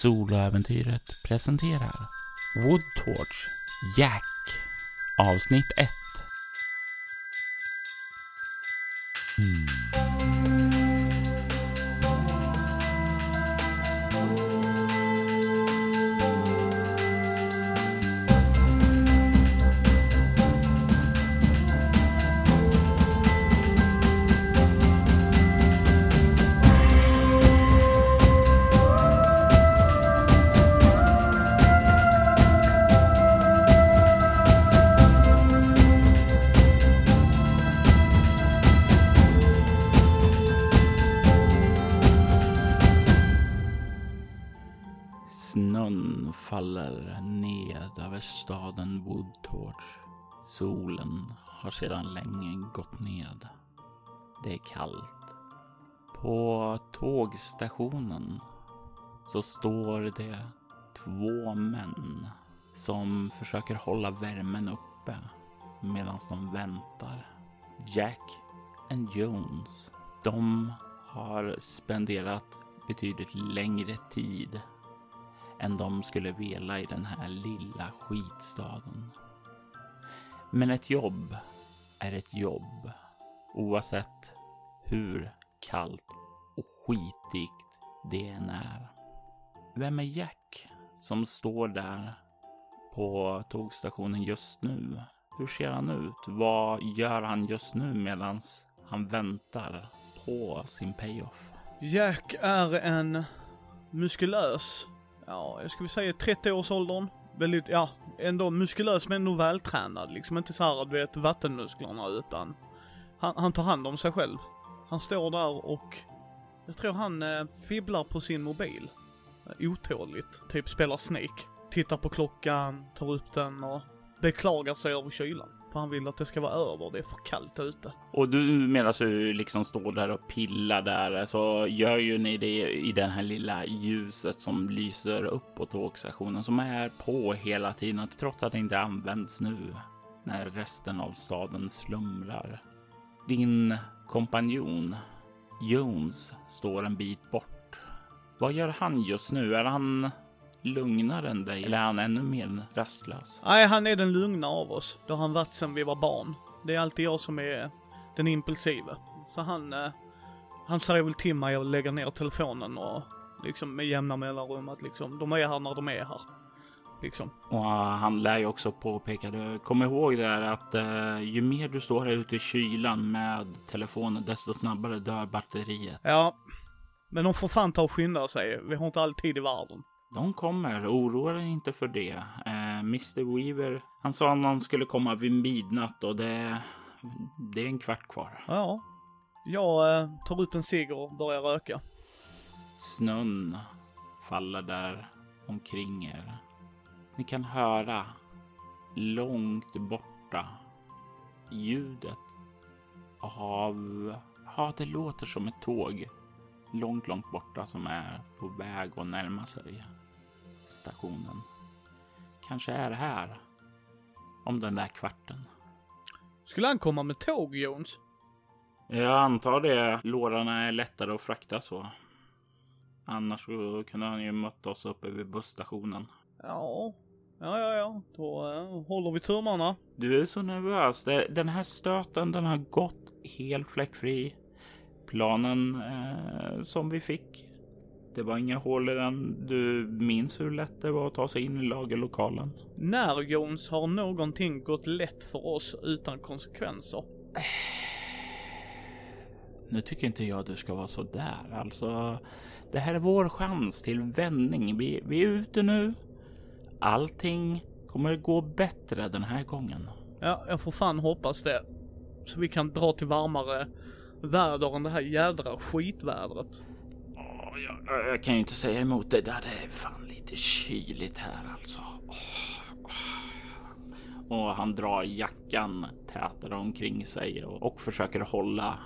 Soloäventyret presenterar Woodtorch Jack Avsnitt 1 tågstationen så står det två män som försöker hålla värmen uppe medan de väntar. Jack and Jones. De har spenderat betydligt längre tid än de skulle vela i den här lilla skitstaden. Men ett jobb är ett jobb oavsett hur kallt skitigt det än är. Vem är Jack som står där på tågstationen just nu? Hur ser han ut? Vad gör han just nu medan han väntar på sin payoff? Jack är en muskulös ja, jag skulle säga 30 års åldern. Väldigt, ja, ändå muskulös men ändå vältränad. Liksom inte så här, du vet, vattenmusklerna utan han, han tar hand om sig själv. Han står där och jag tror han eh, fibblar på sin mobil. Eh, otåligt. Typ spelar Snake. Tittar på klockan, tar upp den och beklagar sig över kylan. För han vill att det ska vara över, det är för kallt ute. Och du medan du liksom står där och pillar där så gör ju ni det i det här lilla ljuset som lyser upp på tågstationen som är på hela tiden trots att det inte används nu när resten av staden slumrar. Din kompanjon Jones står en bit bort. Vad gör han just nu? Är han lugnare än dig eller är han ännu mer rastlös? Nej, han är den lugna av oss. Det har han varit sedan vi var barn. Det är alltid jag som är den impulsiva. Så han, eh, han säger väl till mig att lägga ner telefonen och liksom med jämna mellanrum att liksom, de är här när de är här. Liksom. Och han lär ju också påpeka, du kom ihåg det här att uh, ju mer du står här ute i kylan med telefonen, desto snabbare dör batteriet. Ja, men de får fan ta och skynda sig. Vi har inte all tid i världen. De kommer, oroa dig inte för det. Eh, Mr Weaver, han sa att han skulle komma vid midnatt och det, det är en kvart kvar. Ja, jag eh, tar ut en cigg och börjar röka. Snön faller där omkring er. Ni kan höra långt borta ljudet av, ja det låter som ett tåg långt, långt borta som är på väg att närma sig stationen. Kanske är det här. Om den där kvarten. Skulle han komma med tåg, Jones? Jag antar det. Lårarna är lättare att frakta så. Annars kunde han ju mött oss uppe vid busstationen. Ja, ja, ja, ja. Då uh, håller vi tummarna. Du är så nervös. Den här stöten, den har gått helt fläckfri. Planen eh, som vi fick det var inga hål i den. Du minns hur lätt det var att ta sig in i lagerlokalen? När Jones har någonting gått lätt för oss utan konsekvenser? Nu tycker inte jag du ska vara så där. Alltså, det här är vår chans till vändning. Vi, vi är ute nu. Allting kommer gå bättre den här gången. Ja, jag får fan hoppas det. Så vi kan dra till varmare väder än det här jädra skitvädret jag, jag, kan ju inte säga emot det där. Det är fan lite kyligt här alltså. Och han drar jackan tätare omkring sig och, och försöker hålla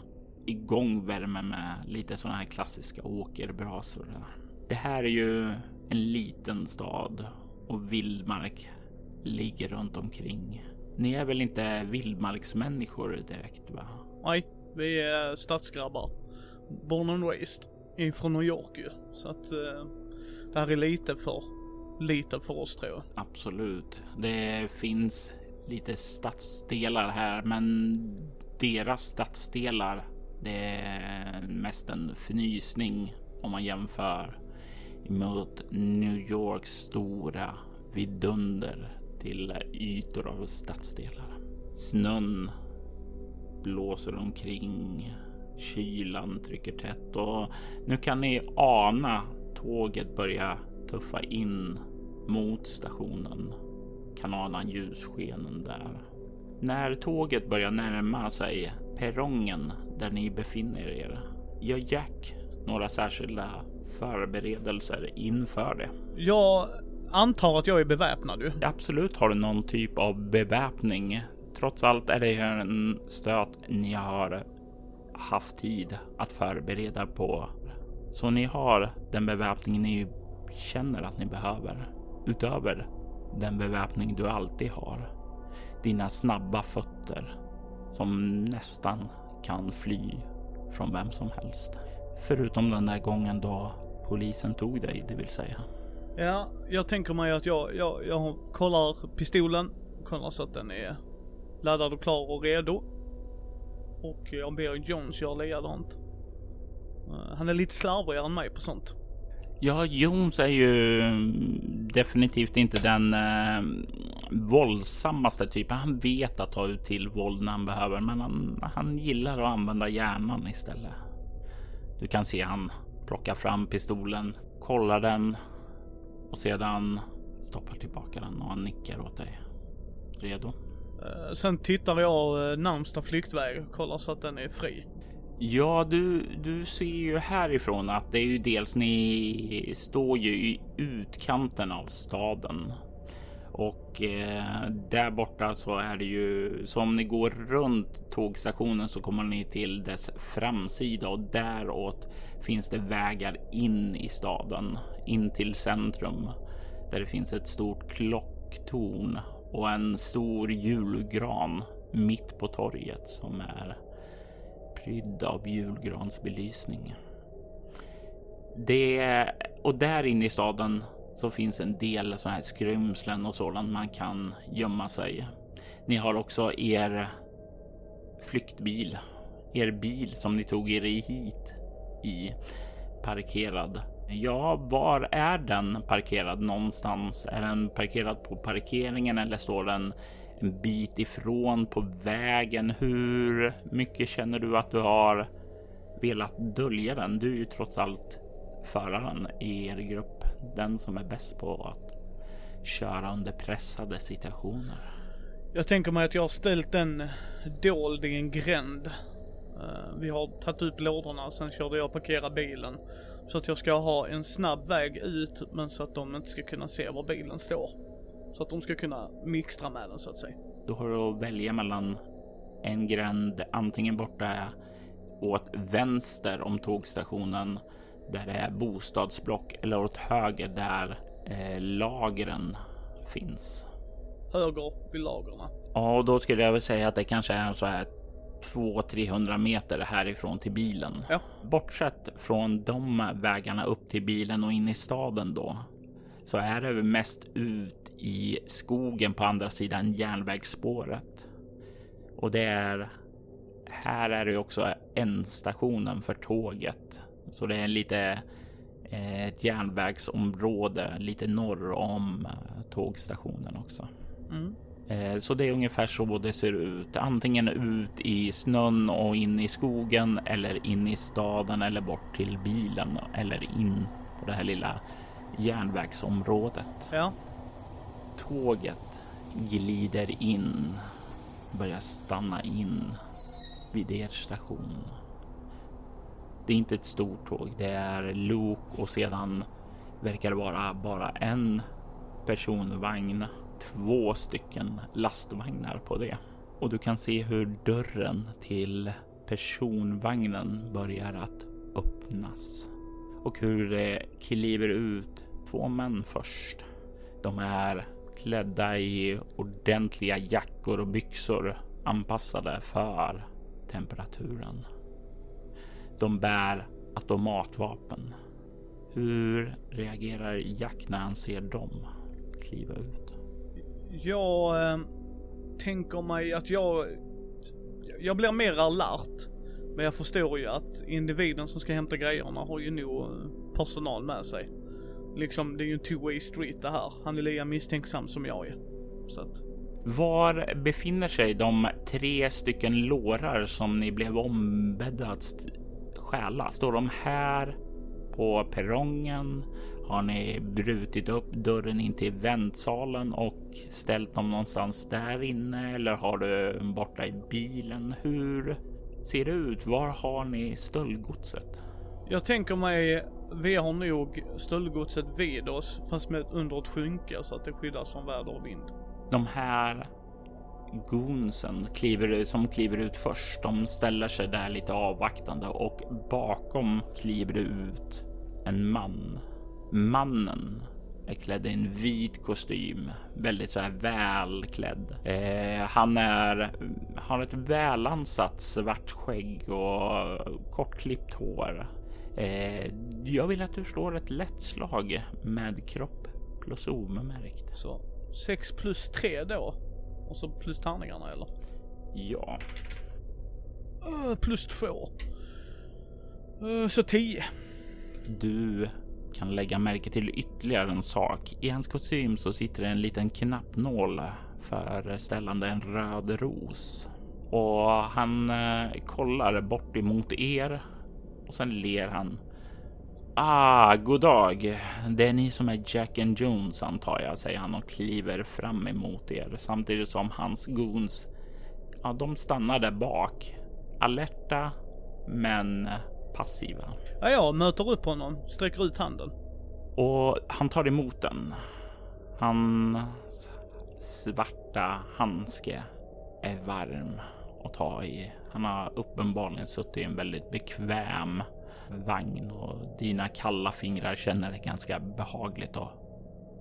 igång värmen med lite sådana här klassiska åkerbrasor. Det här är ju en liten stad och vildmark ligger runt omkring. Ni är väl inte vildmarksmänniskor direkt va? Nej, vi är stadsgrabbar. Born and raised ifrån New York ju. Så att eh, Det här är lite för lite för oss tror jag. Absolut. Det finns lite stadsdelar här, men deras stadsdelar, det är mest en fnysning om man jämför mot New Yorks stora vidunder till ytor av stadsdelar. Snön blåser omkring. Kylan trycker tätt och nu kan ni ana tåget börja tuffa in mot stationen. Kan ana ljusskenen där. När tåget börjar närma sig perrongen där ni befinner er gör Jack några särskilda förberedelser inför det. Jag antar att jag är beväpnad ju. Absolut har du någon typ av beväpning. Trots allt är det en stöt ni har haft tid att förbereda på. Så ni har den beväpning ni känner att ni behöver. Utöver den beväpning du alltid har. Dina snabba fötter som nästan kan fly från vem som helst. Förutom den där gången då polisen tog dig, det vill säga. Ja, jag tänker mig att jag, jag, jag kollar pistolen, kollar så att den är laddad och klar och redo. Och jag ber Jones göra likadant. Uh, han är lite slarvigare än mig på sånt. Ja, Jones är ju definitivt inte den eh, våldsammaste typen. Han vet att ta ut till våld när han behöver, men han, han gillar att använda hjärnan istället. Du kan se han plocka fram pistolen, kollar den och sedan stoppar tillbaka den och han nickar åt dig. Redo? Uh, sen tittar jag uh, närmsta flyktväg och kollar så att den är fri. Ja, du, du ser ju härifrån att det är ju dels ni står ju i utkanten av staden och eh, där borta så är det ju så om ni går runt tågstationen så kommer ni till dess framsida och däråt finns det vägar in i staden, in till centrum där det finns ett stort klocktorn och en stor julgran mitt på torget som är prydd av julgransbelysning. Det och där inne i staden så finns en del sådana här skrymslen och sådant man kan gömma sig. Ni har också er flyktbil, er bil som ni tog er hit i parkerad. Ja, var är den parkerad någonstans? Är den parkerad på parkeringen eller står den en bit ifrån på vägen? Hur mycket känner du att du har velat dölja den? Du är ju trots allt föraren i er grupp, den som är bäst på att köra under pressade situationer. Jag tänker mig att jag har ställt den dold i en gränd. Uh, vi har tagit upp lådorna, sen körde jag och parkerade bilen. Så att jag ska ha en snabb väg ut, men så att de inte ska kunna se var bilen står. Så att de ska kunna mixtra med den så att säga. Då har du att välja mellan en gränd antingen borta åt vänster om tågstationen där det är bostadsblock eller åt höger där eh, lagren finns. Höger vid lagren? Ja, och då skulle jag väl säga att det kanske är så här 200-300 meter härifrån till bilen. Ja. Bortsett från de vägarna upp till bilen och in i staden då så är det mest ut i skogen på andra sidan järnvägsspåret. Och det är här är det också ändstationen för tåget. Så det är lite eh, ett järnvägsområde lite norr om eh, tågstationen också. Mm. Eh, så det är ungefär så det ser ut. Antingen ut i snön och in i skogen eller in i staden eller bort till bilen eller in på det här lilla järnvägsområdet. Ja. Tåget glider in, börjar stanna in vid er station. Det är inte ett stort tåg, det är lok och sedan verkar det vara bara en personvagn, två stycken lastvagnar på det. Och du kan se hur dörren till personvagnen börjar att öppnas och hur det kliver ut två män först. De är klädda i ordentliga jackor och byxor anpassade för temperaturen. De bär automatvapen. Hur reagerar Jack när han ser dem kliva ut? Jag eh, tänker mig att jag, jag blir mer alert. Men jag förstår ju att individen som ska hämta grejerna har ju nog eh, personal med sig. Liksom, det är ju en two-way street det här. Han är lika misstänksam som jag är. Så att... Var befinner sig de tre stycken lårar som ni blev ombedda att stjäla? Står de här på perrongen? Har ni brutit upp dörren in till väntsalen och ställt dem någonstans där inne? Eller har du borta i bilen? Hur ser det ut? Var har ni stöldgodset? Jag tänker mig, vi har nog stöldgodset vid oss fast med under ett skynke så att det skyddas från väder och vind. De här goonsen kliver, som kliver ut först, de ställer sig där lite avvaktande och bakom kliver det ut en man. Mannen är klädd i en vit kostym, väldigt så här välklädd. Eh, han är, har ett välansat svart skägg och kortklippt hår. Eh, jag vill att du slår ett lätt slag med kropp plus omärkt. Så 6 plus 3 då? Och så plus tärningarna eller? Ja. Uh, plus 2. Uh, så 10. Du kan lägga märke till ytterligare en sak. I hans kostym så sitter det en liten knappnål föreställande en röd ros. Och han eh, kollar bort emot er och sen ler han. Ah, god dag. Det är ni som är Jack and Jones antar jag, säger han och kliver fram emot er samtidigt som hans goons, ja, de stannar där bak. Alerta, men passiva. Ja, jag möter upp honom, sträcker ut handen. Och han tar emot den. Hans svarta handske är varm att ta i. Han har uppenbarligen suttit i en väldigt bekväm vagn och dina kalla fingrar känner det ganska behagligt att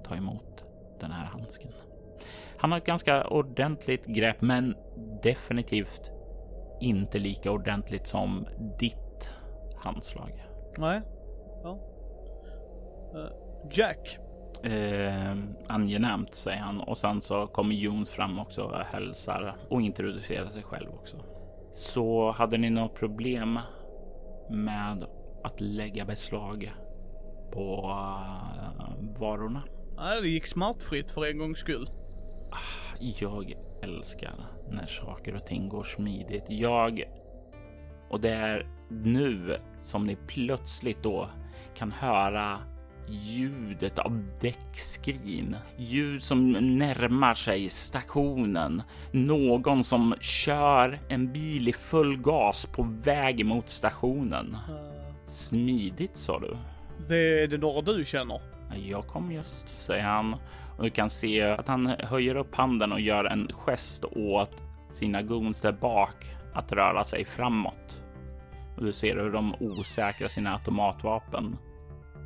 ta emot den här handsken. Han har ett ganska ordentligt grepp, men definitivt inte lika ordentligt som ditt handslag. Nej. Ja. Uh, Jack. Eh, angenämt säger han och sen så kommer Jones fram också och hälsar och introducerar sig själv också. Så hade ni något problem med att lägga beslag på uh, varorna? Nej, det gick smärtfritt för en gångs skull. Jag älskar när saker och ting går smidigt. Jag och det är nu som ni plötsligt då kan höra ljudet av däckskrin. Ljud som närmar sig stationen. Någon som kör en bil i full gas på väg mot stationen. Smidigt sa du. Det är det några du känner? Jag kom just, säger han. Och du kan se att han höjer upp handen och gör en gest åt sina goons där bak att röra sig framåt. Och du ser hur de osäkrar sina automatvapen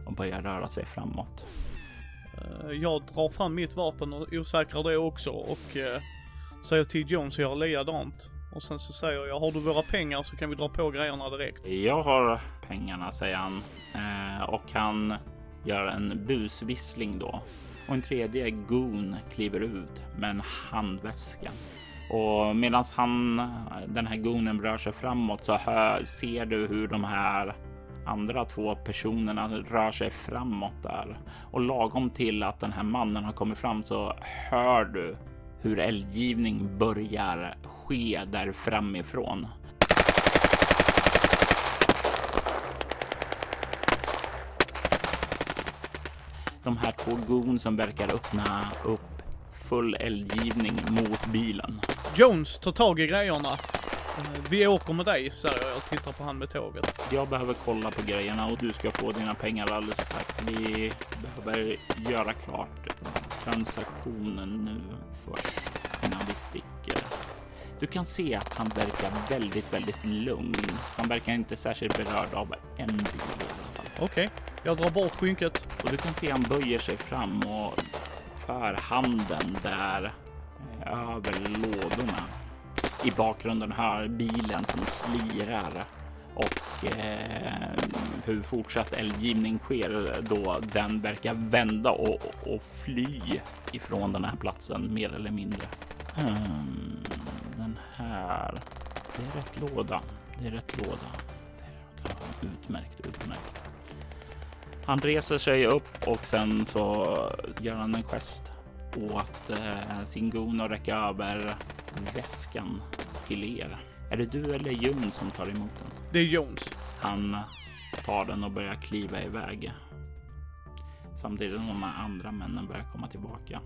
och börjar röra sig framåt. Eh, jag drar fram mitt vapen och osäkrar det också och eh, säger till Jones att göra likadant. Och sen så säger jag, har du våra pengar så kan vi dra på grejerna direkt. Jag har pengarna, säger han. Eh, och han gör en busvissling då. Och en tredje goon kliver ut med en handväska. Och medan han, den här goonen rör sig framåt så hör, ser du hur de här andra två personerna rör sig framåt där. Och lagom till att den här mannen har kommit fram så hör du hur eldgivning börjar ske där framifrån. De här två gon som verkar öppna upp full eldgivning mot bilen. Jones, ta tag i grejerna. Eh, Vi åker med dig, säger jag och tittar på han med tåget. Jag behöver kolla på grejerna och du ska få dina pengar alldeles strax. Vi behöver göra klart transaktionen nu först innan vi sticker. Du kan se att han verkar väldigt, väldigt lugn. Han verkar inte särskilt berörd av en bil i alla fall. Okej, jag drar bort skynket. Och du kan se han böjer sig fram och för handen där eh, över lådorna. I bakgrunden hör bilen som slirar och eh, hur fortsatt eldgivning sker då den verkar vända och, och fly ifrån den här platsen mer eller mindre. Hmm, den här. Det är rätt låda. Det är rätt låda. Det är rätt, utmärkt, utmärkt. Han reser sig upp och sen så gör han en gest åt eh, sin gon och räcka över väskan till er. Är det du eller Jon som tar emot den? Det är Jones. Han tar den och börjar kliva iväg. Samtidigt som de andra männen börjar komma tillbaka.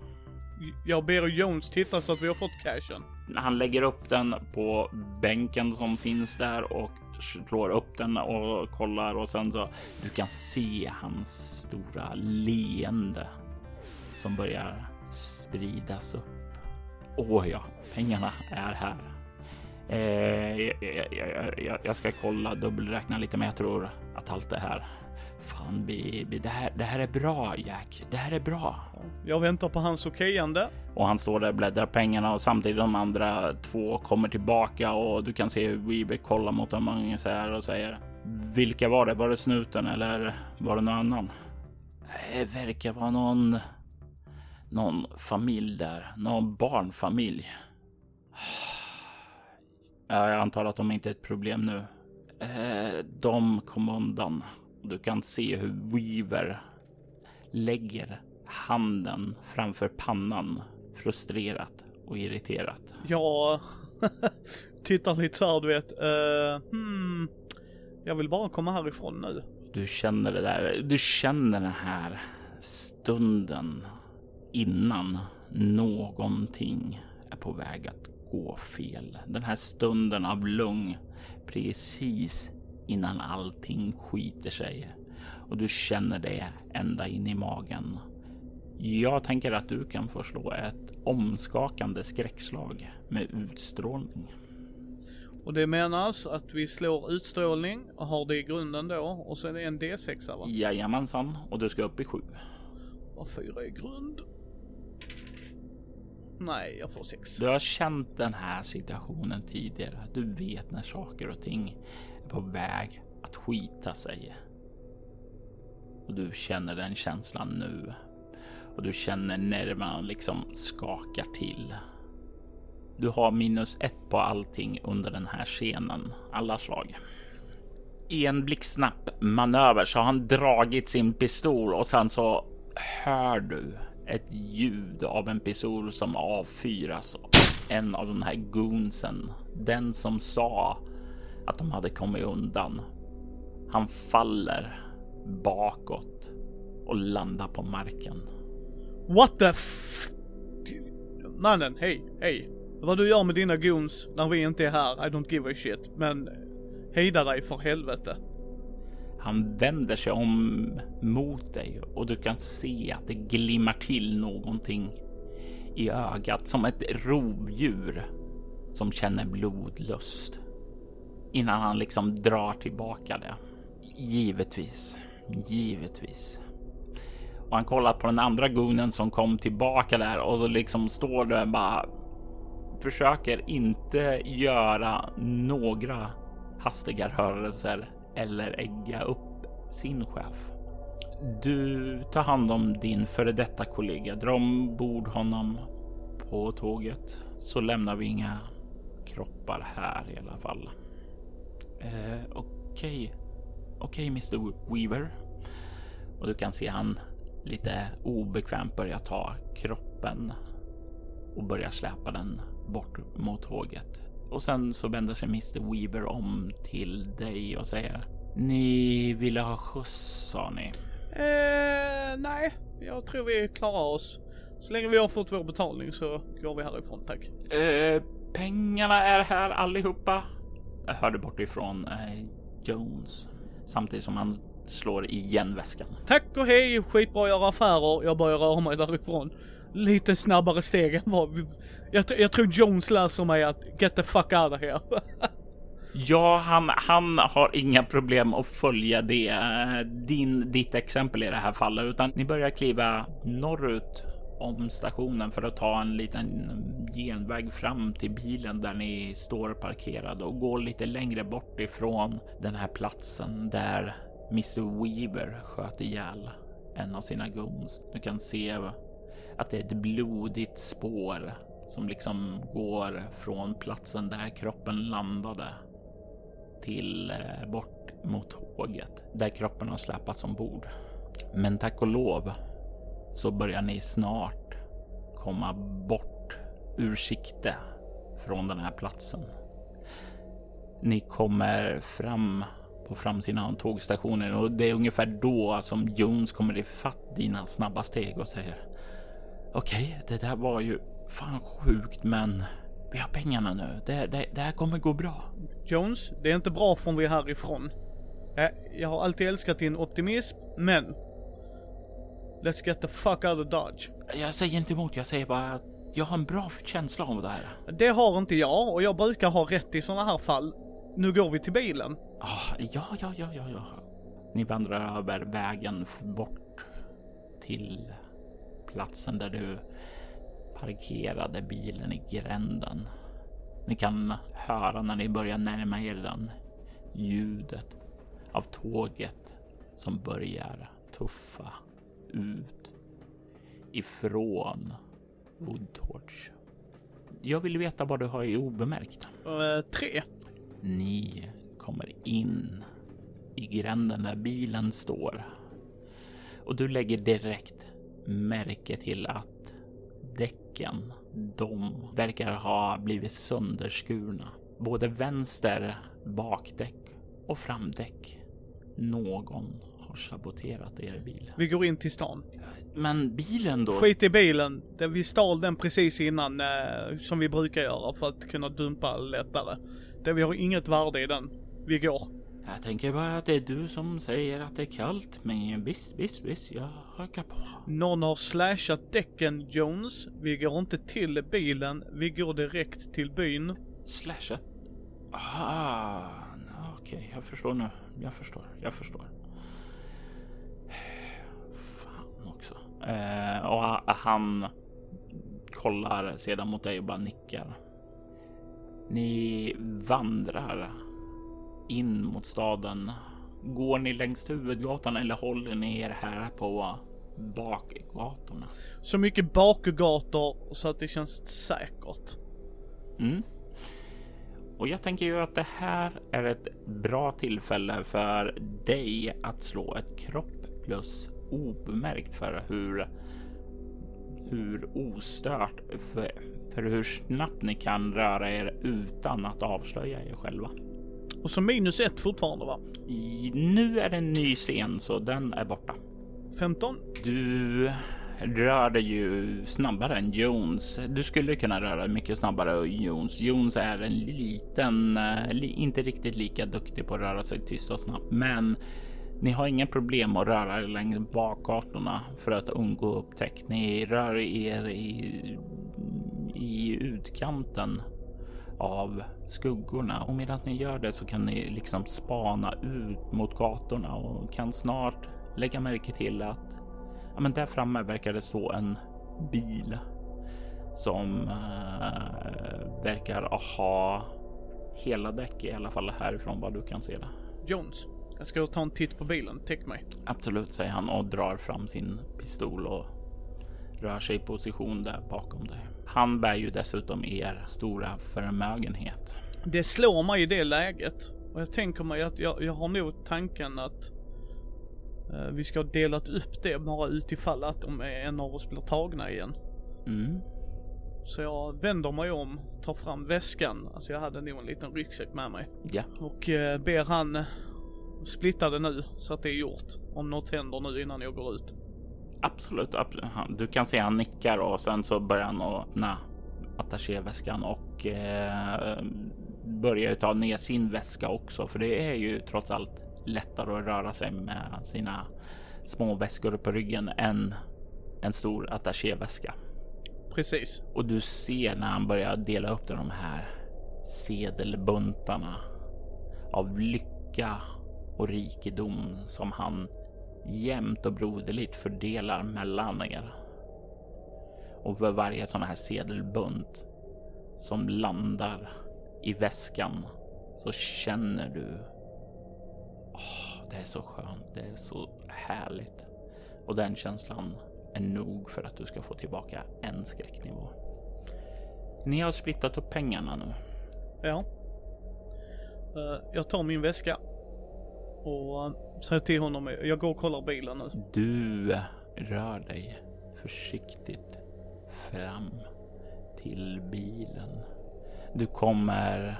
Jag ber Jones titta så att vi har fått cashen. Han lägger upp den på bänken som finns där och slår upp den och kollar och sen så du kan se hans stora leende som börjar spridas upp. Åh ja, pengarna är här. Eh, jag, jag, jag, jag, ska kolla dubbelräkna lite, men jag tror att allt är här. Fan, baby, det här, det här är bra Jack. Det här är bra. Jag väntar på hans okejande. Och han står där och bläddrar pengarna och samtidigt de andra två kommer tillbaka och du kan se hur Weaver kollar mot dem ungefär och säger Vilka var det? Var det snuten eller var det någon annan? Det verkar vara någon någon familj där, någon barnfamilj. Jag antar att de inte är ett problem nu. Eh, de kom undan. Du kan se hur Weaver lägger handen framför pannan frustrerat och irriterat. Jag tittar lite så här, du vet. Uh, hmm, jag vill bara komma härifrån nu. Du känner det där. Du känner den här stunden innan någonting är på väg att gå fel. Den här stunden av lugn precis innan allting skiter sig och du känner det ända in i magen. Jag tänker att du kan förslå ett omskakande skräckslag med utstrålning. Och det menas att vi slår utstrålning och har det i grunden då och så är det en D6 va? Jajamensan, och du ska upp i sju. Och fyra i grund. Nej, jag får sex. Du har känt den här situationen tidigare. Du vet när saker och ting är på väg att skita sig. Och du känner den känslan nu. Och du känner nerverna liksom skakar till. Du har minus ett på allting under den här scenen. Alla slag. I en blixtsnabb manöver så har han dragit sin pistol och sen så hör du ett ljud av en pistol som avfyras. En av de här goonsen, den som sa att de hade kommit undan. Han faller bakåt och landar på marken. What the f... Mannen, hej, hej. Vad du gör med dina goons när vi inte är här, I don't give a shit. Men eh, hejda dig för helvete. Han vänder sig om mot dig och du kan se att det glimmar till någonting i ögat som ett rovdjur som känner blodlust innan han liksom drar tillbaka det. Givetvis, givetvis. Och han kollar på den andra goonen som kom tillbaka där och så liksom står där bara försöker inte göra några hastiga rörelser eller ägga upp sin chef. Du tar hand om din före detta kollega, dra ombord honom på tåget så lämnar vi inga kroppar här i alla fall. Eh, Okej, okay. okej okay, Mr Weaver. Och du kan se han lite obekvämt börja ta kroppen och börja släpa den bort mot tåget. Och sen så vänder sig Mr Weaver om till dig och säger Ni ville ha skjuts sa ni? Eh, nej, jag tror vi klarar oss. Så länge vi har fått vår betalning så går vi härifrån tack. Eh, pengarna är här allihopa. Jag hörde bortifrån eh, Jones samtidigt som han slår igen väskan. Tack och hej, skitbra att göra affärer. Jag börjar röra mig därifrån lite snabbare steg än vad vi, jag, jag tror Jones läser mig att get the fuck out of here. ja, han, han har inga problem att följa det, eh, din, ditt exempel i det här fallet, utan ni börjar kliva norrut om stationen för att ta en liten genväg fram till bilen där ni står parkerade och går lite längre bort ifrån den här platsen där Mr Weaver sköt ihjäl en av sina goons. Du kan se att det är ett blodigt spår som liksom går från platsen där kroppen landade till eh, bort mot tåget där kroppen har släpats ombord. Men tack och lov så börjar ni snart komma bort ur sikte från den här platsen. Ni kommer fram på framsidan av tågstationen och det är ungefär då som Jones kommer ifatt dina snabba steg och säger Okej, okay, det där var ju fan sjukt, men vi har pengarna nu. Det, det, det här kommer gå bra. Jones, det är inte bra från vi är härifrån. Jag, jag har alltid älskat din optimism, men Let's get the fuck out of Dodge. Jag säger inte emot, jag säger bara att jag har en bra känsla av det här. Det har inte jag och jag brukar ha rätt i sådana här fall. Nu går vi till bilen. Oh, ja, ja, ja, ja, ja. Ni vandrar över vägen bort till platsen där du parkerade bilen i gränden. Ni kan höra när ni börjar närma er den ljudet av tåget som börjar tuffa ut ifrån Woodtorch. Jag vill veta vad du har i obemärkt. Uh, tre. Ni kommer in i gränden där bilen står och du lägger direkt märke till att däcken, de verkar ha blivit sönderskurna. Både vänster bakdäck och framdäck. Någon har saboterat er bil. Vi går in till stan. Men bilen då? Skit i bilen. Vi stal den precis innan, eh, som vi brukar göra för att kunna dumpa lättare. Det, vi har inget värde i den. Vi går. Jag tänker bara att det är du som säger att det är kallt, men visst, visst, visst, jag hakar på. Någon har slashat däcken, Jones. Vi går inte till bilen, vi går direkt till byn. Slashat? Ah, okej, okay, jag förstår nu. Jag förstår, jag förstår. Fan också. Eh, och han kollar sedan mot dig och bara nickar. Ni vandrar in mot staden. Går ni längs huvudgatan eller håller ni er här på bakgatorna? Så mycket bakgator så att det känns säkert. Mm. Och jag tänker ju att det här är ett bra tillfälle för dig att slå ett kropp plus obemärkt för hur hur ostört för, för hur snabbt ni kan röra er utan att avslöja er själva. Och så minus ett fortfarande va? I, nu är det en ny scen så den är borta. 15. Du rör dig ju snabbare än Jones. Du skulle kunna röra dig mycket snabbare än Jones. Jones är en liten, uh, inte riktigt lika duktig på att röra sig tyst och snabbt, men ni har inga problem att röra er längs bakgatorna för att undgå upptäckt. Ni rör er i, i utkanten av skuggorna och medan ni gör det så kan ni liksom spana ut mot gatorna och kan snart lägga märke till att ja, men där framme verkar det stå en bil som äh, verkar ha hela däck i alla fall härifrån vad du kan se det. Jones, jag ska ta en titt på bilen. Täck mig. Absolut, säger han och drar fram sin pistol och rör sig i position där bakom dig. Han bär ju dessutom er stora förmögenhet. Det slår mig i det läget. Och jag tänker mig att jag, jag har nog tanken att eh, vi ska ha delat upp det bara utifall att om en av oss blir tagna igen. Mm. Så jag vänder mig om, tar fram väskan. Alltså jag hade nog en liten ryggsäck med mig. Ja. Och eh, ber han splitta det nu så att det är gjort. Om något händer nu innan jag går ut. Absolut, Du kan se han nickar och sen så börjar han öppna attachéväskan och eh, börjar ta ner sin väska också. För det är ju trots allt lättare att röra sig med sina små väskor på ryggen än en stor attachéväska. Precis. Och du ser när han börjar dela upp de här sedelbuntarna av lycka och rikedom som han jämnt och broderligt fördelar mellan er. Och för varje sån här sedelbunt som landar i väskan så känner du. Oh, det är så skönt. Det är så härligt. Och den känslan är nog för att du ska få tillbaka en skräcknivå. Ni har splittat upp pengarna nu. Ja. Uh, jag tar min väska och uh, säger till honom, jag går och kollar bilen nu. Du rör dig försiktigt fram till bilen. Du kommer,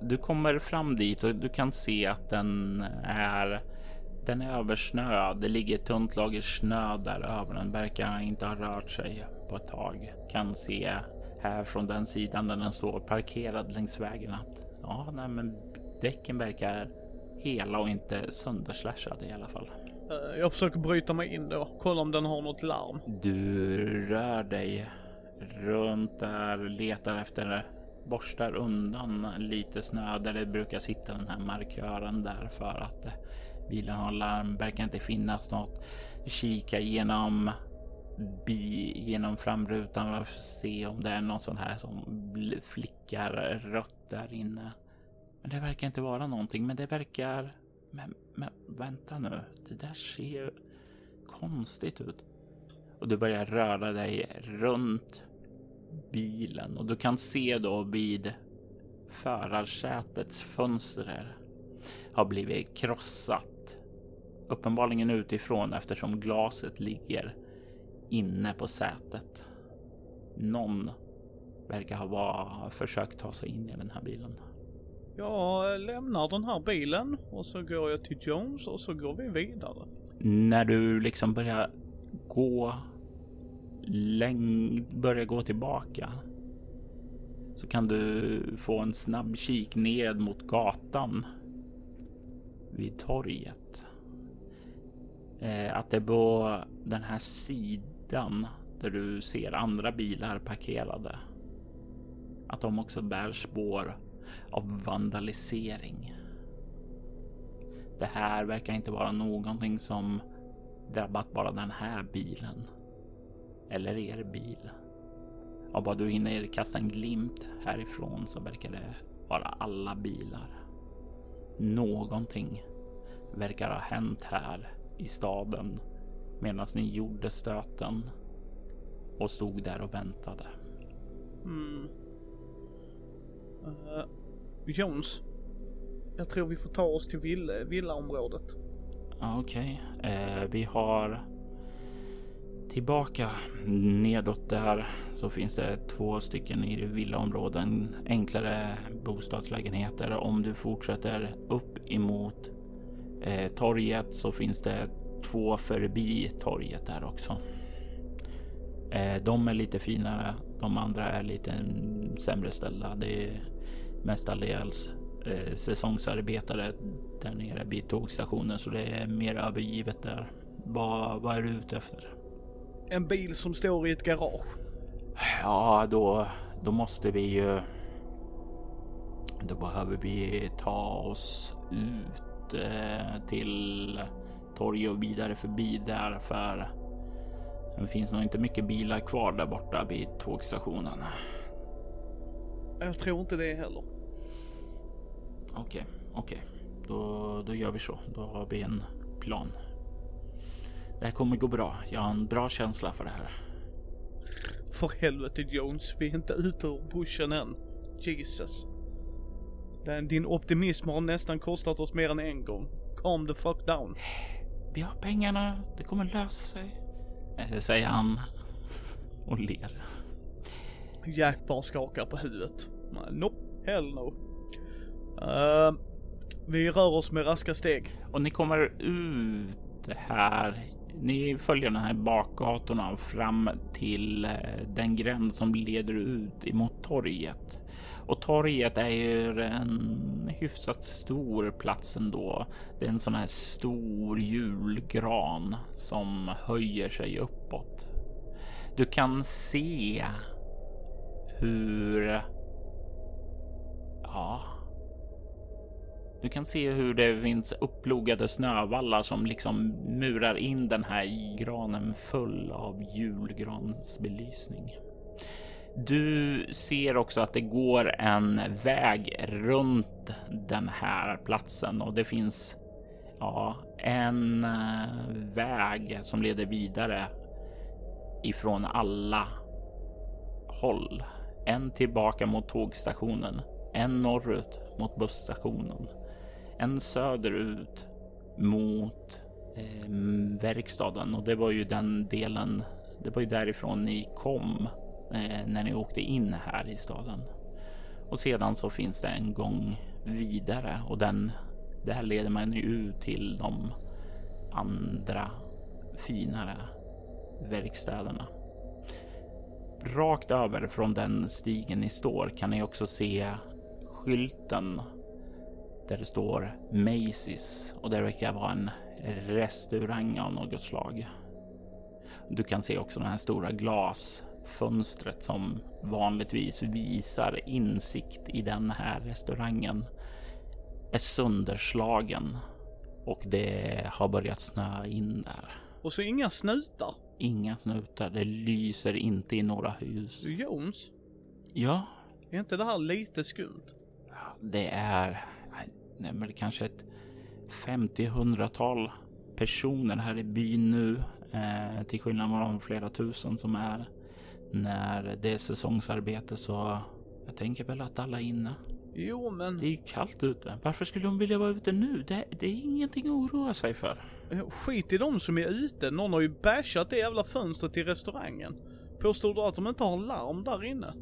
du kommer fram dit och du kan se att den är den är översnöad. Det ligger ett tunt lager snö där över. Den verkar inte ha rört sig på ett tag. Kan se här från den sidan där den står parkerad längs vägen att ja, nej, men däcken verkar hela och inte sönderslashade i alla fall. Eh, jag försöker bryta mig in då, kolla om den har något larm. Du rör dig runt där, letar efter borstar undan lite snö där det brukar sitta den här markören där för att bilen har larm. Verkar inte finnas något. Kika genom bi genom framrutan och se om det är någon sån här som flickar rött där inne. Men det verkar inte vara någonting, men det verkar... Men, men vänta nu, det där ser ju konstigt ut. Och du börjar röra dig runt bilen och du kan se då vid förarsätets fönster har blivit krossat. Uppenbarligen utifrån eftersom glaset ligger inne på sätet. Någon verkar ha försökt ta sig in i den här bilen. Jag lämnar den här bilen och så går jag till Jones och så går vi vidare. När du liksom börjar gå läng börjar gå tillbaka så kan du få en snabb kik ned mot gatan vid torget. Eh, att det på den här sidan där du ser andra bilar parkerade. Att de också bär spår av vandalisering. Det här verkar inte vara någonting som drabbat bara den här bilen. Eller er bil. Av vad du hinner kasta en glimt härifrån så verkar det vara alla bilar. Någonting verkar ha hänt här i staden medan ni gjorde stöten och stod där och väntade. Mm. Uh, Jones, jag tror vi får ta oss till vill villaområdet. Okej, okay. uh, eh, vi har tillbaka nedåt där så finns det två stycken i villaområden, enklare bostadslägenheter. Om du fortsätter upp emot eh, torget så finns det två förbi torget där också. Eh, de är lite finare. De andra är lite sämre ställda. Det är mestadels eh, säsongsarbetare där nere vid tågstationen så det är mer övergivet där. Vad, vad är du ute efter? En bil som står i ett garage. Ja, då, då måste vi ju. Då behöver vi ta oss ut eh, till torget och vidare förbi där för det finns nog inte mycket bilar kvar där borta vid tågstationen. Jag tror inte det heller. Okej, okay, okej. Okay. Då, då gör vi så. Då har vi en plan. Det här kommer gå bra. Jag har en bra känsla för det här. För helvete Jones, vi är inte ute ur bushen än. Jesus. Din optimism har nästan kostat oss mer än en gång. Calm the fuck down. Vi har pengarna, det kommer lösa sig. Eh, säger han och ler. Jack bara skakar på huvudet. Nope, hell no. Uh, vi rör oss med raska steg. Och ni kommer ut här ni följer den här bakgatorna fram till eh, den gränd som leder ut emot torget. Och torget är ju en hyfsat stor plats ändå. Det är en sån här stor julgran som höjer sig uppåt. Du kan se hur... Ja. Du kan se hur det finns upplogade snövallar som liksom murar in den här granen full av julgransbelysning. Du ser också att det går en väg runt den här platsen och det finns ja, en eh, väg som leder vidare ifrån alla håll. En tillbaka mot tågstationen, en norrut mot busstationen, en söderut mot eh, verkstaden och det var ju den delen. Det var ju därifrån ni kom eh, när ni åkte in här i staden. Och sedan så finns det en gång vidare och den där leder man ju ut till de andra finare verkstäderna. Rakt över från den stigen ni står kan ni också se skylten där det står Macy's och det verkar vara en restaurang av något slag. Du kan se också den här stora glasfönstret som vanligtvis visar insikt i den här restaurangen är sönderslagen och det har börjat snöa in där. Och så inga snutar. Inga snutar. Det lyser inte i några hus. Jones, Ja, är inte det här lite skumt? det är nej, men det kanske ett 50-100-tal personer här i byn nu. Eh, till skillnad från de flera tusen som är när det är säsongsarbete så jag tänker väl att alla är inne. Jo, men Det är ju kallt ute. Varför skulle de vilja vara ute nu? Det, det är ingenting att oroa sig för. skit i de som är ute. Någon har ju bashat det jävla fönstret till restaurangen. Påstår du att de inte har larm där inne?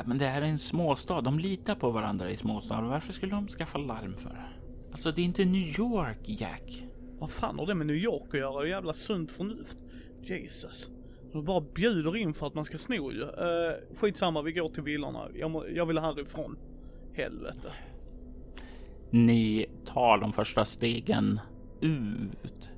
Ja, men det här är en småstad. De litar på varandra i småstad. Varför skulle de skaffa larm för? Alltså, det är inte New York, Jack. Vad fan har det med New York att göra? Jävla sunt förnuft. Jesus. De bara bjuder in för att man ska sno ju. Uh, skitsamma, vi går till villorna. Jag, må, jag vill härifrån. Helvete. Ni tar de första stegen ut.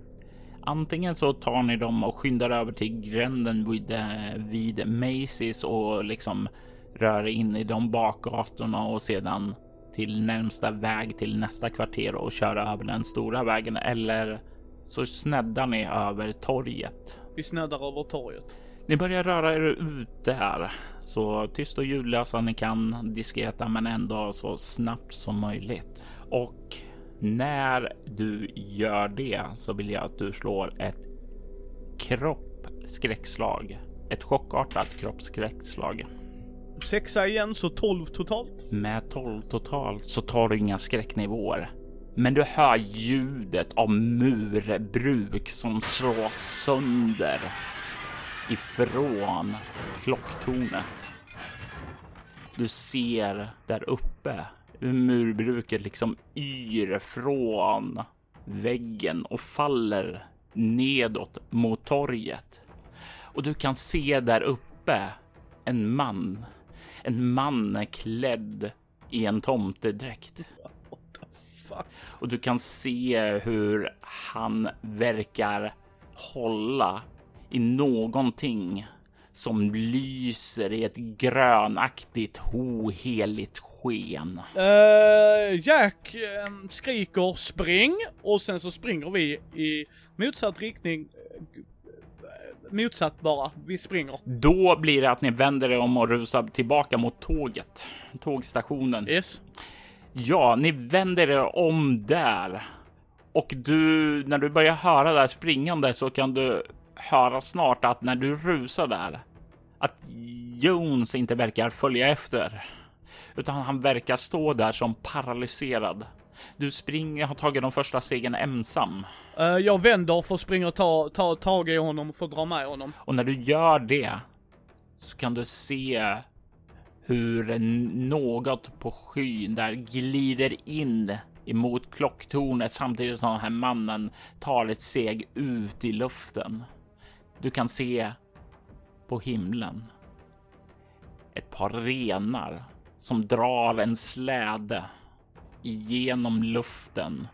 Antingen så tar ni dem och skyndar över till gränden vid, eh, vid Macy's och liksom rör in i de bakgatorna och sedan till närmsta väg till nästa kvarter och kör över den stora vägen. Eller så sneddar ni över torget. Vi sneddar över torget. Ni börjar röra er ut där så tyst och ljudlösa ni kan, diskreta men ändå så snabbt som möjligt. Och när du gör det så vill jag att du slår ett kroppskräckslag. Ett chockartat kroppskräckslag. Sexa igen, så 12 totalt. Med 12 totalt så tar du inga skräcknivåer. Men du hör ljudet av murbruk som slås sönder ifrån klocktornet. Du ser där uppe hur murbruket liksom yr från väggen och faller nedåt mot torget. Och du kan se där uppe en man. En man klädd i en tomtedräkt. Fuck. Och du kan se hur han verkar hålla i någonting som lyser i ett grönaktigt oheligt sken. Uh, Jack eh, skriker spring och sen så springer vi i motsatt riktning. Motsatt bara, vi springer. Då blir det att ni vänder er om och rusar tillbaka mot tåget, tågstationen. Yes. Ja, ni vänder er om där och du, när du börjar höra där springande så kan du höra snart att när du rusar där att Jones inte verkar följa efter utan han verkar stå där som paralyserad. Du springer, har tagit de första stegen ensam Uh, jag vänder för att springa och ta, ta tag i honom för att dra med honom. och när du gör det så kan du se hur något på skyn där glider in emot klocktornet samtidigt som den här mannen tar ett steg ut i luften. Du kan se på himlen ett par renar som drar en släde genom luften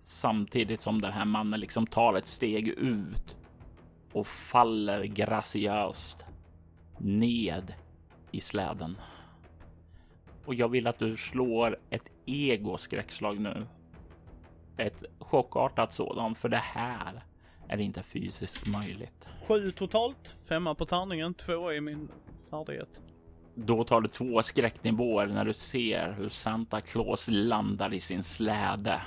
samtidigt som den här mannen liksom tar ett steg ut och faller graciöst ned i släden. Och jag vill att du slår ett ego-skräckslag nu. Ett chockartat sådant, för det här är inte fysiskt möjligt. Sju totalt, femma på tärningen, två i min färdighet. Då tar du två skräcknivåer när du ser hur Santa Claus landar i sin släde.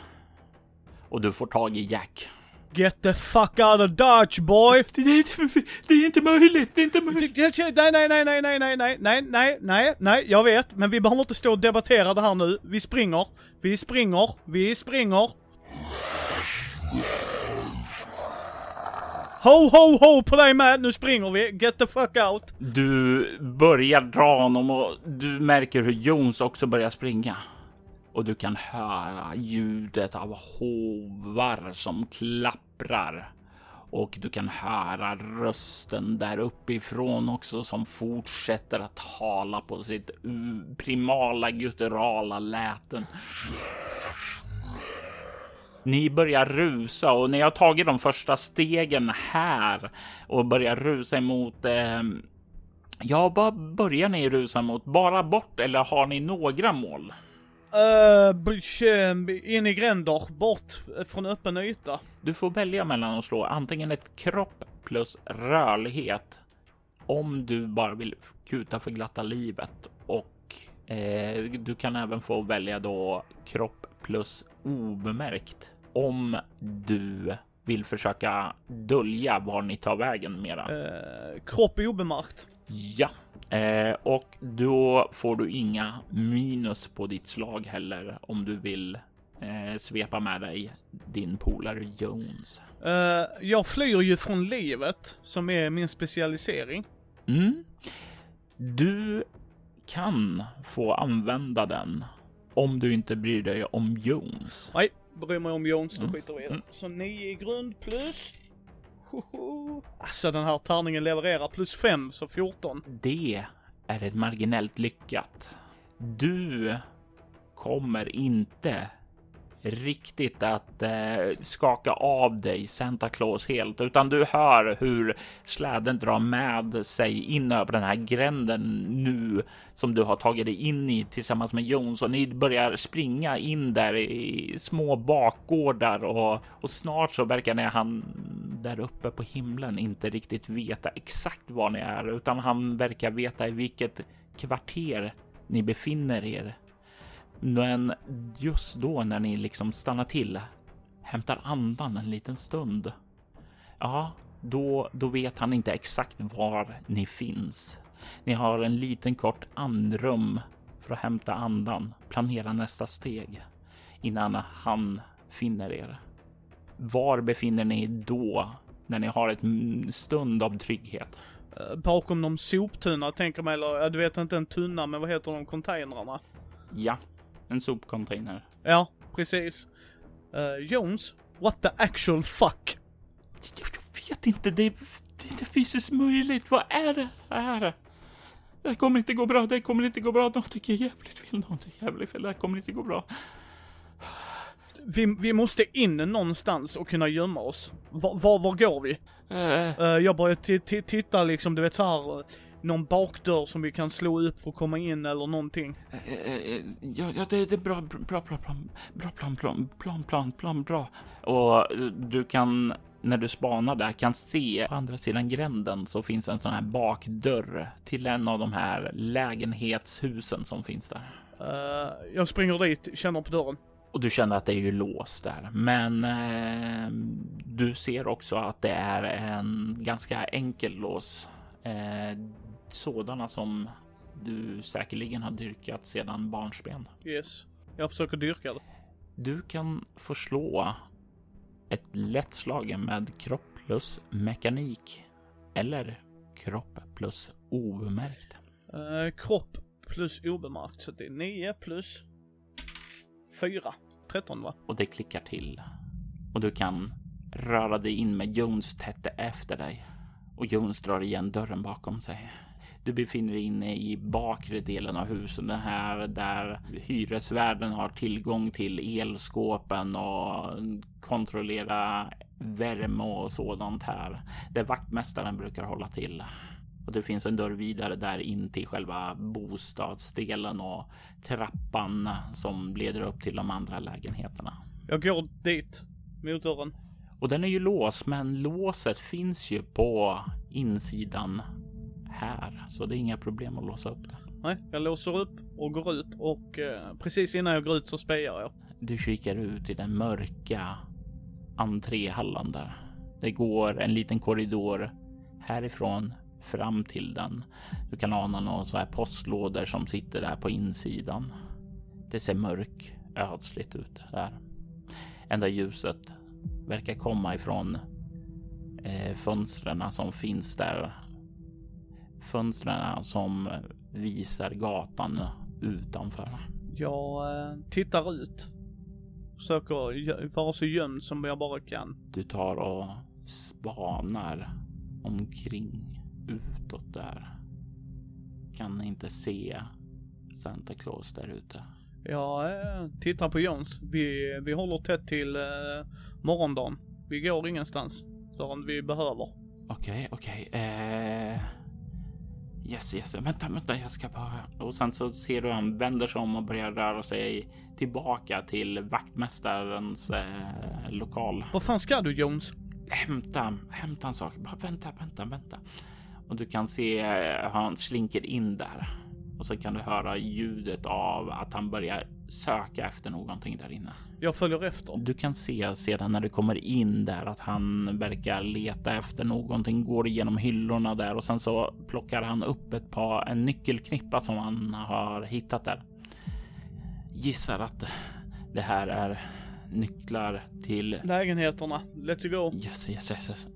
Och du får tag i Jack. Get the fuck out of Dodge boy! Det är inte, det är inte möjligt, det är inte möjligt. Nej, nej, nej, nej, nej, nej, nej, nej, nej, nej, nej, jag vet, men vi behöver inte stå och debattera det här nu. Vi springer, vi springer, vi springer. Ho, ho, ho på dig med! Nu springer vi! Get the fuck out! Du börjar dra honom och du märker hur Jones också börjar springa. Och du kan höra ljudet av hovar som klapprar. Och du kan höra rösten där uppifrån också som fortsätter att tala på sitt primala gutturala läten. Ni börjar rusa och ni har tagit de första stegen här och börjar rusa emot eh, Ja, vad börjar ni rusa mot? Bara bort eller har ni några mål? Uh, in i gränder, bort från öppen yta. Du får välja mellan att slå antingen ett kropp plus rörlighet om du bara vill kuta för glatta livet och eh, du kan även få välja då kropp plus obemärkt om du vill försöka dölja var ni tar vägen mera. Eh, kropp obemärkt. Ja, eh, och då får du inga minus på ditt slag heller om du vill eh, svepa med dig din polare Jones. Uh, jag flyr ju från livet som är min specialisering. Mm. Du kan få använda den om du inte bryr dig om Jones. Nej, bryr mig om Jones, då mm. skiter vi i det. Mm. Så 9 i grund plus... Alltså den här tärningen levererar plus 5, så 14. Det är ett marginellt lyckat. Du kommer inte riktigt att eh, skaka av dig Santa Claus helt, utan du hör hur släden drar med sig in över den här gränden nu som du har tagit dig in i tillsammans med Jones och ni börjar springa in där i små bakgårdar och, och snart så verkar ni han där uppe på himlen inte riktigt veta exakt var ni är, utan han verkar veta i vilket kvarter ni befinner er men just då när ni liksom stannar till, hämtar andan en liten stund. Ja, då, då vet han inte exakt var ni finns. Ni har en liten kort andrum för att hämta andan, planera nästa steg innan han finner er. Var befinner ni då när ni har ett stund av trygghet? Eh, bakom någon soptunna tänker mig, eller du vet inte en tunna, men vad heter de containrarna? Ja, en sopcontainer. Ja, precis. Uh, Jones, what the actual fuck? Jag, jag vet inte, det är, det är inte fysiskt möjligt. Vad är det här? Det kommer inte gå bra, det kommer inte gå bra. Någonting är jävligt fel, någonting är jävligt fel. Det här kommer inte gå bra. Vi, vi måste in någonstans och kunna gömma oss. Var, var, var går vi? Uh. Uh, jag börjar titta liksom, du vet så här någon bakdörr som vi kan slå upp för att komma in eller någonting? Eh, eh, eh, ja, ja det, det är bra, bra, bra, plan, bra plan, plan, plan, plan, plan, bra. Och du kan när du spanar där kan se på andra sidan gränden så finns en sån här bakdörr till en av de här lägenhetshusen som finns där. Uh, jag springer dit, känner på dörren. Och du känner att det är ju låst där, men eh, du ser också att det är en ganska enkel lås. Eh, sådana som du säkerligen har dyrkat sedan barnsben. Yes, jag försöker dyrka det. Du kan få slå ett lätt slag med kropp plus mekanik eller kropp plus obemärkt. Uh, kropp plus obemärkt, så det är 9 plus 4. 13 va? Och det klickar till. Och du kan röra dig in med Jones tätt efter dig. Och Jones drar igen dörren bakom sig. Du befinner dig inne i bakre delen av huset, det här där hyresvärden har tillgång till elskåpen och kontrollera värme och sådant här. Där vaktmästaren brukar hålla till. Och det finns en dörr vidare där in till själva bostadsdelen och trappan som leder upp till de andra lägenheterna. Jag går dit, mot dörren. Och den är ju låst, men låset finns ju på insidan här, så det är inga problem att låsa upp det. Nej, jag låser upp och går ut och eh, precis innan jag går ut så spejar jag. Du kikar ut i den mörka entréhallen där. Det går en liten korridor härifrån fram till den. Du kan ana några så här postlådor som sitter där på insidan. Det ser mörk ödsligt ut där. Enda ljuset verkar komma ifrån eh, fönstren som finns där. Fönstren som visar gatan utanför. Jag eh, tittar ut. Försöker vara så gömd som jag bara kan. Du tar och spanar omkring utåt där. Kan inte se Santa Claus där ute. Jag eh, tittar på Jons. Vi, vi håller tätt till eh, morgondagen. Vi går ingenstans förrän vi behöver. Okej, okay, okej. Okay. Eh... Yes, yes. Vänta, vänta, jag ska bara... Och sen så ser du han vänder sig om och börjar röra sig tillbaka till vaktmästarens eh, lokal. Vad fan ska du Jones? Hämta, hämta en sak. Bara vänta, vänta, vänta. Och du kan se hur han slinker in där. Och så kan du höra ljudet av att han börjar söka efter någonting där inne. Jag följer efter. Du kan se sedan när du kommer in där att han verkar leta efter någonting, går igenom hyllorna där och sen så plockar han upp ett par, en nyckelknippa som han har hittat där. Gissar att det här är nycklar till lägenheterna. Let's go. Yes, yes, yes. yes.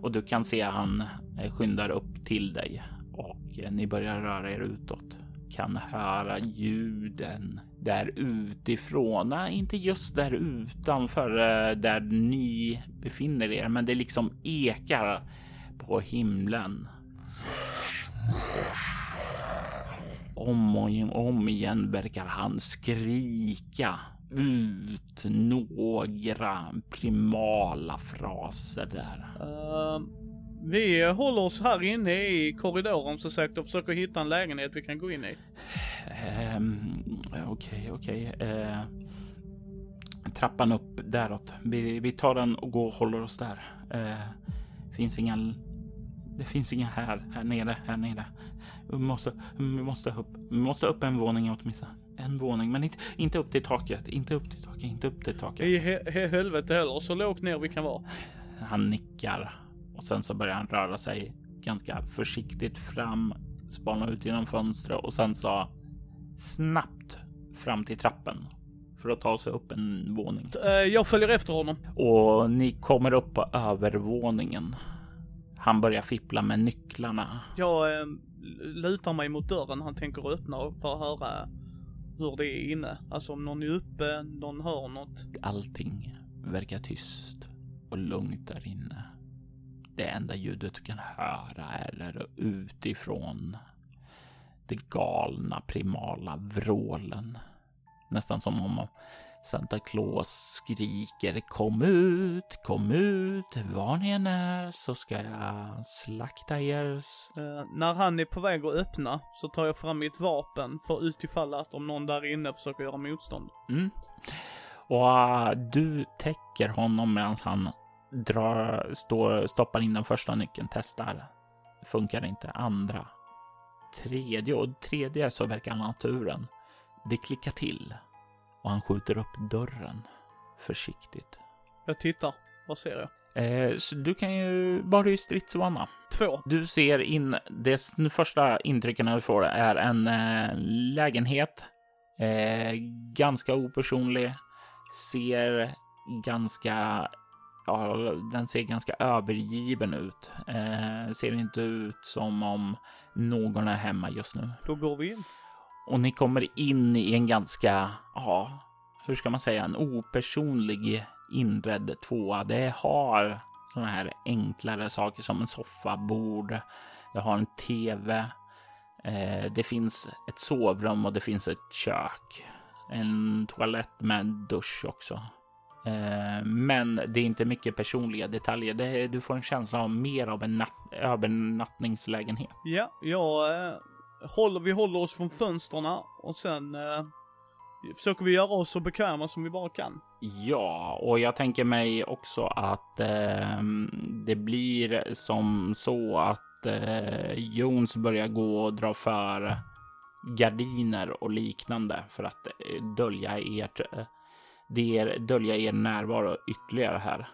Och du kan se han skyndar upp till dig och ni börjar röra er utåt. Kan höra ljuden där utifrån. Nej, inte just där utanför eh, där ni befinner er, men det liksom ekar på himlen. Om och om igen verkar han skrika ut några primala fraser där. Um, vi håller oss här inne i korridoren så sagt och försöker hitta en lägenhet vi kan gå in i. Ehm, okej, okej. Uh, trappan upp däråt. Vi, vi tar den och går och håller oss där. Uh, finns inga... Det finns inga här, här nere, här nere. Vi måste, vi måste upp, vi måste upp en våning åtminstone. En våning, men inte, inte upp till taket, inte upp till taket, inte upp till taket. I he, he helvete heller, så lågt ner vi kan vara. Han nickar och sen så börjar han röra sig ganska försiktigt fram, spana ut genom fönstret och sen så snabbt fram till trappen för att ta sig upp en våning. Eh, jag följer efter honom. Och ni kommer upp på övervåningen. Han börjar fippla med nycklarna. Jag eh, lutar mig mot dörren han tänker öppna för att höra hur det är inne. Alltså om någon är uppe, någon hör något. Allting verkar tyst och lugnt där inne. Det enda ljudet du kan höra är utifrån. Det galna primala vrålen. Nästan som om Santa Claus skriker kom ut, kom ut, var ni än är så ska jag slakta er. Uh, när han är på väg att öppna så tar jag fram mitt vapen för utifall att om någon där inne försöker göra motstånd. Mm. Och uh, du täcker honom medan han drar, står, stoppar in den första nyckeln, testar. Funkar inte. Andra. Tredje och tredje så verkar han ha turen. Det klickar till och han skjuter upp dörren försiktigt. Jag tittar. Vad ser jag? Eh, du kan ju, du i stridsvana? Två. Du ser in, det första intrycken du får är en eh, lägenhet. Eh, ganska opersonlig. Ser ganska ja, den ser ganska övergiven ut. Eh, ser inte ut som om någon är hemma just nu. Då går vi in. Och ni kommer in i en ganska, ja, hur ska man säga, en opersonlig inredd tvåa. Det har sådana här enklare saker som en soffa, bord. Det har en tv. Eh, det finns ett sovrum och det finns ett kök. En toalett med en dusch också. Eh, men det är inte mycket personliga detaljer. Det, du får en känsla av mer av en natt, övernattningslägenhet. Ja, jag eh, håller, vi håller oss från fönstren och sen eh, försöker vi göra oss så bekväma som vi bara kan. Ja, och jag tänker mig också att eh, det blir som så att eh, Jones börjar gå och dra för gardiner och liknande för att eh, dölja ert, det dölja er närvaro ytterligare här.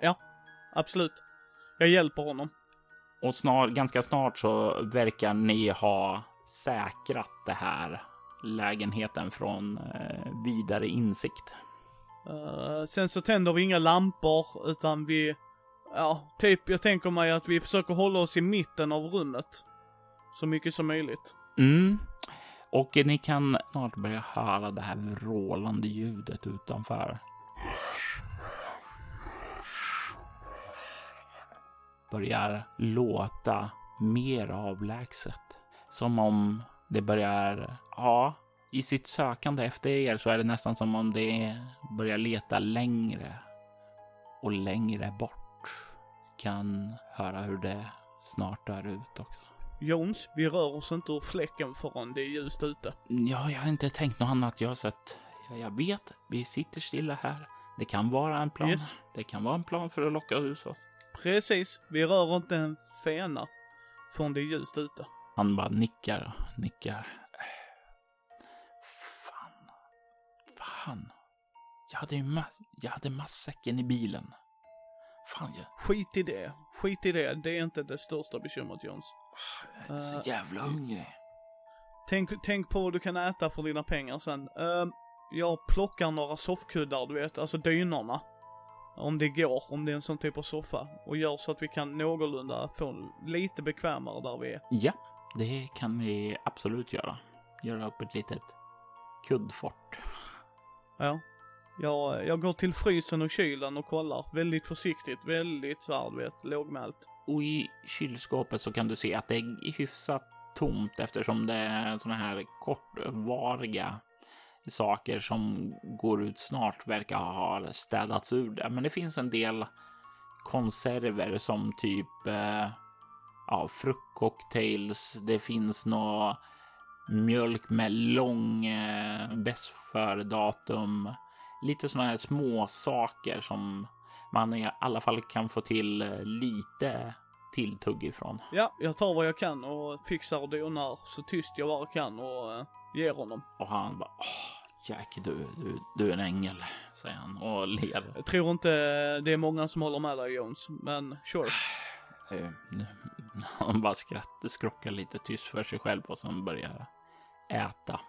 Ja, absolut. Jag hjälper honom. Och snart, ganska snart så verkar ni ha säkrat det här lägenheten från eh, vidare insikt. Uh, sen så tänder vi inga lampor utan vi, ja, typ jag tänker mig att vi försöker hålla oss i mitten av rummet. Så mycket som möjligt. Mm. Och ni kan snart börja höra det här vrålande ljudet utanför. Börjar låta mer avlägset. Som om det börjar, ja, i sitt sökande efter er så är det nästan som om det börjar leta längre och längre bort. Kan höra hur det snart dör ut också. Jones, vi rör oss inte ur fläcken förrän det är ljust ute. Ja, jag har inte tänkt något annat. Jag har sett, ja, jag vet, vi sitter stilla här. Det kan vara en plan. Yes. Det kan vara en plan för att locka ut oss. Precis, vi rör inte en fena förrän det är ljust ute. Han bara nickar och nickar. Fan. Fan. Jag hade ju ma- jag hade matsäcken i bilen. Fan, jag, Skit i det, skit i det. Det är inte det största bekymret Jones. Jag är så Eh, jävla hungrig. Tänk, tänk på vad du kan äta för dina pengar sen. Ehm, jag plockar några soffkuddar, du vet, alltså dynorna. Om det går, om det är en sån typ av soffa. Och gör så att vi kan någorlunda få lite bekvämare där vi är. Ja, det kan vi absolut göra. Göra upp ett litet kuddfort. Ja. Jag, jag går till frysen och kylen och kollar. Väldigt försiktigt, väldigt såhär, du vet, lågmält. Och i kylskåpet så kan du se att det är hyfsat tomt eftersom det är såna här kortvariga saker som går ut snart verkar ha städats ur det. Men det finns en del konserver som typ eh, ja, fruktcocktails. Det finns nå mjölk med lång eh, bäst före datum. Lite sådana här små saker som man i alla fall kan få till eh, lite tilltugg ifrån. Ja, jag tar vad jag kan och fixar och donar så tyst jag bara kan och uh, ger honom. Och han bara Åh, Jack, du, du, du är en ängel, säger han och ler. Jag tror inte det är många som håller med dig Jones, men sure. Eh, Han bara skrattar, skrockar lite tyst för sig själv och sen börjar äta.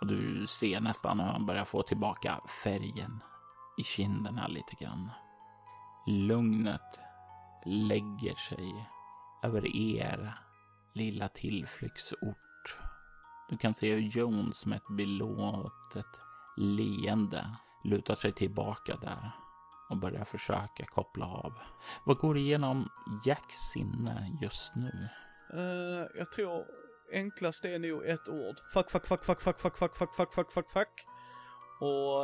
Och du ser nästan hur han börjar få tillbaka färgen i kinderna lite grann. Lugnet lägger sig över er lilla tillflyktsort. Du kan se hur Jones med ett belåtet leende lutar sig tillbaka där och börjar försöka koppla av. Vad går igenom Jacks sinne just nu? Uh, jag tror enklast är nog ett ord. Fuck, fuck, fuck, fuck, fuck, fuck, fuck, fuck, fuck, fuck, fuck, fuck. Och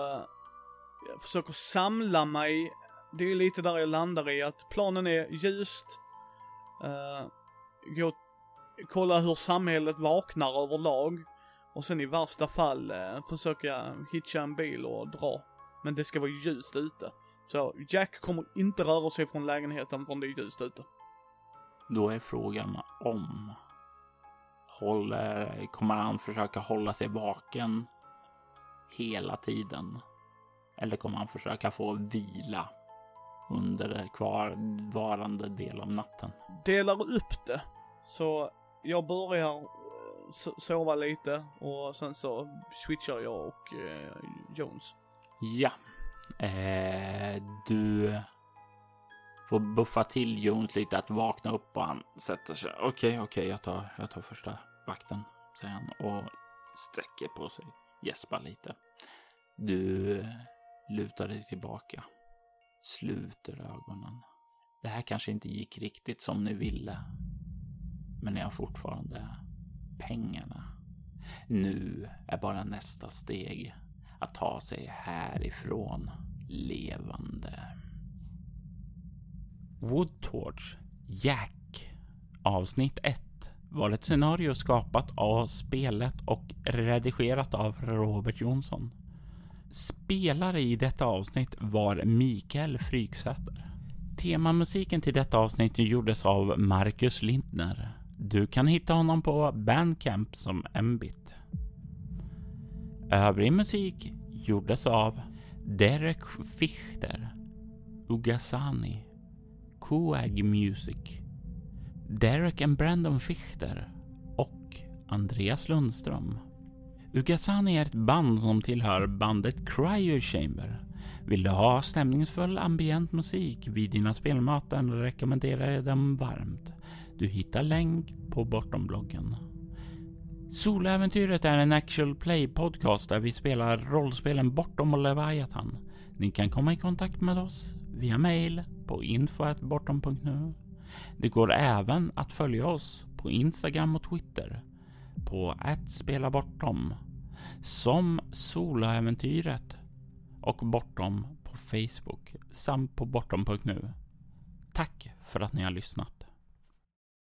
jag försöker samla mig. Det är ju lite där jag landar i att planen är ljust. Uh, gå, kolla hur samhället vaknar överlag. Och sen i värsta fall uh, försöka hitcha en bil och dra. Men det ska vara ljust ute. Så Jack kommer inte röra sig från lägenheten förrän det är ljust ute. Då är frågan om håller, kommer han försöka hålla sig vaken hela tiden? Eller kommer han försöka få vila under kvarvarande del av natten? delar upp det. Så jag börjar eh, so- sova lite och sen så switchar jag och eh, Jones. Ja, eh, du får buffa till Jones lite att vakna upp och han sätter sig. Okej, okej, jag, tar, jag tar första vakten, säger han och sträcker på sig, gäspar lite. Du lutar dig tillbaka, sluter ögonen. Det här kanske inte gick riktigt som ni ville, men ni har fortfarande pengarna. Nu är bara nästa steg att ta sig härifrån. levande. Woodtorch Jack avsnitt 1 var ett scenario skapat av spelet och redigerat av Robert Jonsson. Spelare i detta avsnitt var Mikael Fryksäter. Temamusiken till detta avsnitt gjordes av Marcus Lindner. Du kan hitta honom på Bandcamp som Mbit. Övrig musik gjordes av Derek Fichter, Ugasani, Coag Music, Derek and Brandon Fichter och Andreas Lundström. Ugasani är ett band som tillhör bandet Cryo Chamber. Vill du ha stämningsfull ambient musik vid dina spelmöten rekommenderar jag dem varmt. Du hittar länk på Bortombloggen. Soläventyret är en actual play podcast där vi spelar rollspelen Bortom och Leviathan. Ni kan komma i kontakt med oss via mail på info.bortom.nu. Det går även att följa oss på Instagram och Twitter på @spelabortom som Soloäventyret och Bortom på Facebook samt på bortom.nu. Tack för att ni har lyssnat.